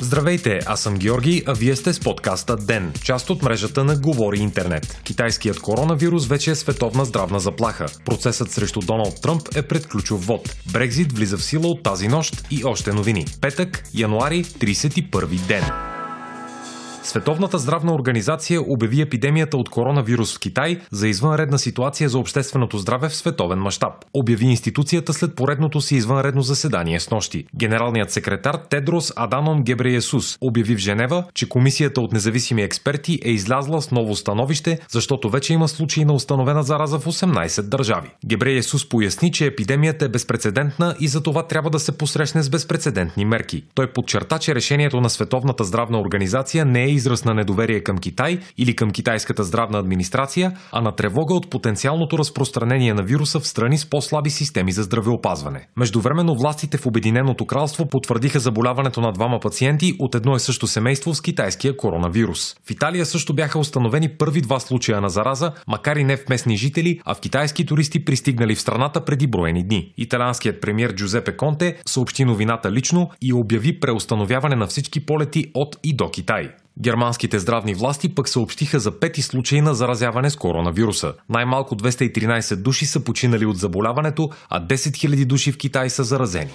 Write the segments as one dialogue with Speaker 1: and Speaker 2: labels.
Speaker 1: Здравейте, аз съм Георги, а вие сте с подкаста ДЕН, част от мрежата на Говори Интернет. Китайският коронавирус вече е световна здравна заплаха. Процесът срещу Доналд Тръмп е пред ключов вод. Брекзит влиза в сила от тази нощ и още новини. Петък, януари, 31 ден. Световната здравна организация обяви епидемията от коронавирус в Китай за извънредна ситуация за общественото здраве в световен мащаб. Обяви институцията след поредното си извънредно заседание с нощи. Генералният секретар Тедрос Аданом Гебреесус обяви в Женева, че комисията от независими експерти е излязла с ново становище, защото вече има случаи на установена зараза в 18 държави. Гебреесус поясни, че епидемията е безпредседентна и за това трябва да се посрещне с безпредседентни мерки. Той подчерта, че решението на Световната здравна организация не е израз на недоверие към Китай или към китайската здравна администрация, а на тревога от потенциалното разпространение на вируса в страни с по-слаби системи за здравеопазване. Междувременно властите в Обединеното кралство потвърдиха заболяването на двама пациенти от едно и също семейство с китайския коронавирус. В Италия също бяха установени първи два случая на зараза, макар и не в местни жители, а в китайски туристи пристигнали в страната преди броени дни. Италианският премьер Джузепе Конте съобщи новината лично и обяви преустановяване на всички полети от и до Китай. Германските здравни власти пък съобщиха за пети случаи на заразяване с коронавируса. Най-малко 213 души са починали от заболяването, а 10 000 души в Китай са заразени.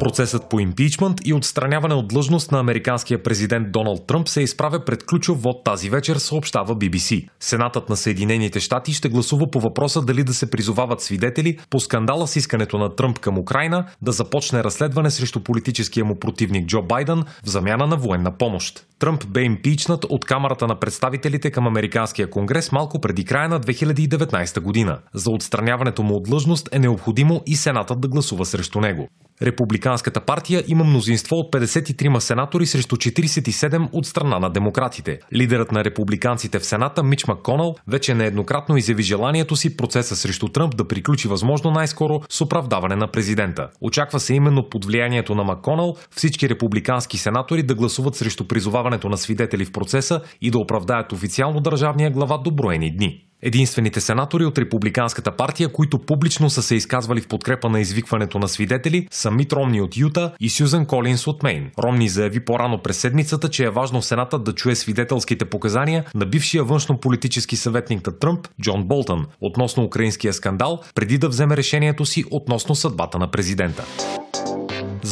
Speaker 1: Процесът по импичмент и отстраняване от длъжност на американския президент Доналд Тръмп се изправя пред ключов вод тази вечер, съобщава BBC. Сенатът на Съединените щати ще гласува по въпроса дали да се призовават свидетели по скандала с искането на Тръмп към Украина да започне разследване срещу политическия му противник Джо Байден в замяна на военна помощ. Тръмп бе импичнат от Камерата на представителите към Американския конгрес малко преди края на 2019 година. За отстраняването му от длъжност е необходимо и Сенатът да гласува срещу него. Републиканската партия има мнозинство от 53 сенатори срещу 47 от страна на демократите. Лидерът на републиканците в Сената Мич Макконал вече нееднократно изяви желанието си процеса срещу Тръмп да приключи възможно най-скоро с оправдаване на президента. Очаква се именно под влиянието на Макконал всички републикански сенатори да гласуват срещу призоваването на свидетели в процеса и да оправдаят официално държавния глава до броени дни. Единствените сенатори от Републиканската партия, които публично са се изказвали в подкрепа на извикването на свидетели, са Мит Ромни от Юта и Сюзан Колинс от Мейн. Ромни заяви по-рано през седмицата, че е важно Сенатът да чуе свидетелските показания на бившия външно-политически съветник на Тръмп, Джон Болтън, относно украинския скандал, преди да вземе решението си относно съдбата на президента.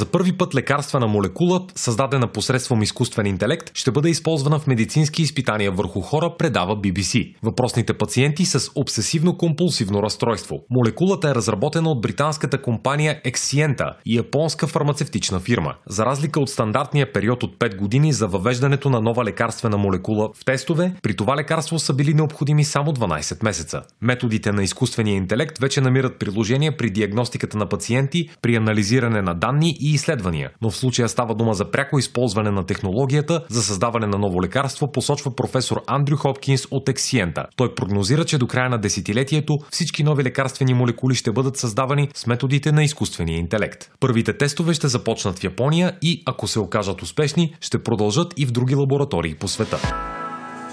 Speaker 1: За първи път лекарствена молекула, създадена посредством изкуствен интелект, ще бъде използвана в медицински изпитания върху хора, предава BBC. Въпросните пациенти с обсесивно-компулсивно разстройство. Молекулата е разработена от британската компания Excienta и японска фармацевтична фирма. За разлика от стандартния период от 5 години за въвеждането на нова лекарствена молекула в тестове, при това лекарство са били необходими само 12 месеца. Методите на изкуствения интелект вече намират приложение при диагностиката на пациенти, при анализиране на данни и изследвания, но в случая става дума за пряко използване на технологията за създаване на ново лекарство, посочва професор Андрю Хопкинс от Ексиента. Той прогнозира, че до края на десетилетието всички нови лекарствени молекули ще бъдат създавани с методите на изкуствения интелект. Първите тестове ще започнат в Япония и, ако се окажат успешни, ще продължат и в други лаборатории по света.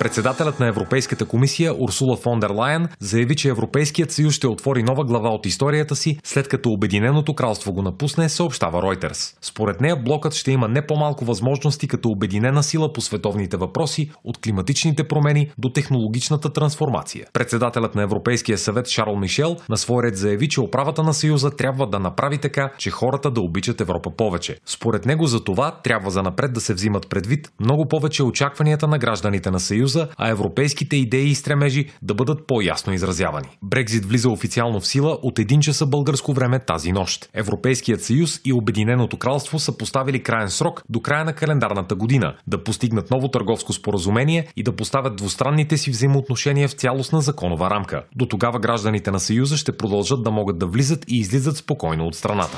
Speaker 1: Председателят на Европейската комисия Урсула фон дер Лайен заяви, че Европейският съюз ще отвори нова глава от историята си, след като Обединеното кралство го напусне, съобщава Reuters. Според нея блокът ще има не по-малко възможности като обединена сила по световните въпроси, от климатичните промени до технологичната трансформация. Председателят на Европейския съвет Шарл Мишел на свой ред заяви, че управата на Съюза трябва да направи така, че хората да обичат Европа повече. Според него за това трябва за напред да се взимат предвид много повече очакванията на гражданите на Съюза Съюза, а европейските идеи и стремежи да бъдат по-ясно изразявани. Брекзит влиза официално в сила от 1 часа българско време тази нощ. Европейският съюз и Обединеното кралство са поставили краен срок до края на календарната година да постигнат ново търговско споразумение и да поставят двустранните си взаимоотношения в цялостна законова рамка. До тогава гражданите на Съюза ще продължат да могат да влизат и излизат спокойно от страната.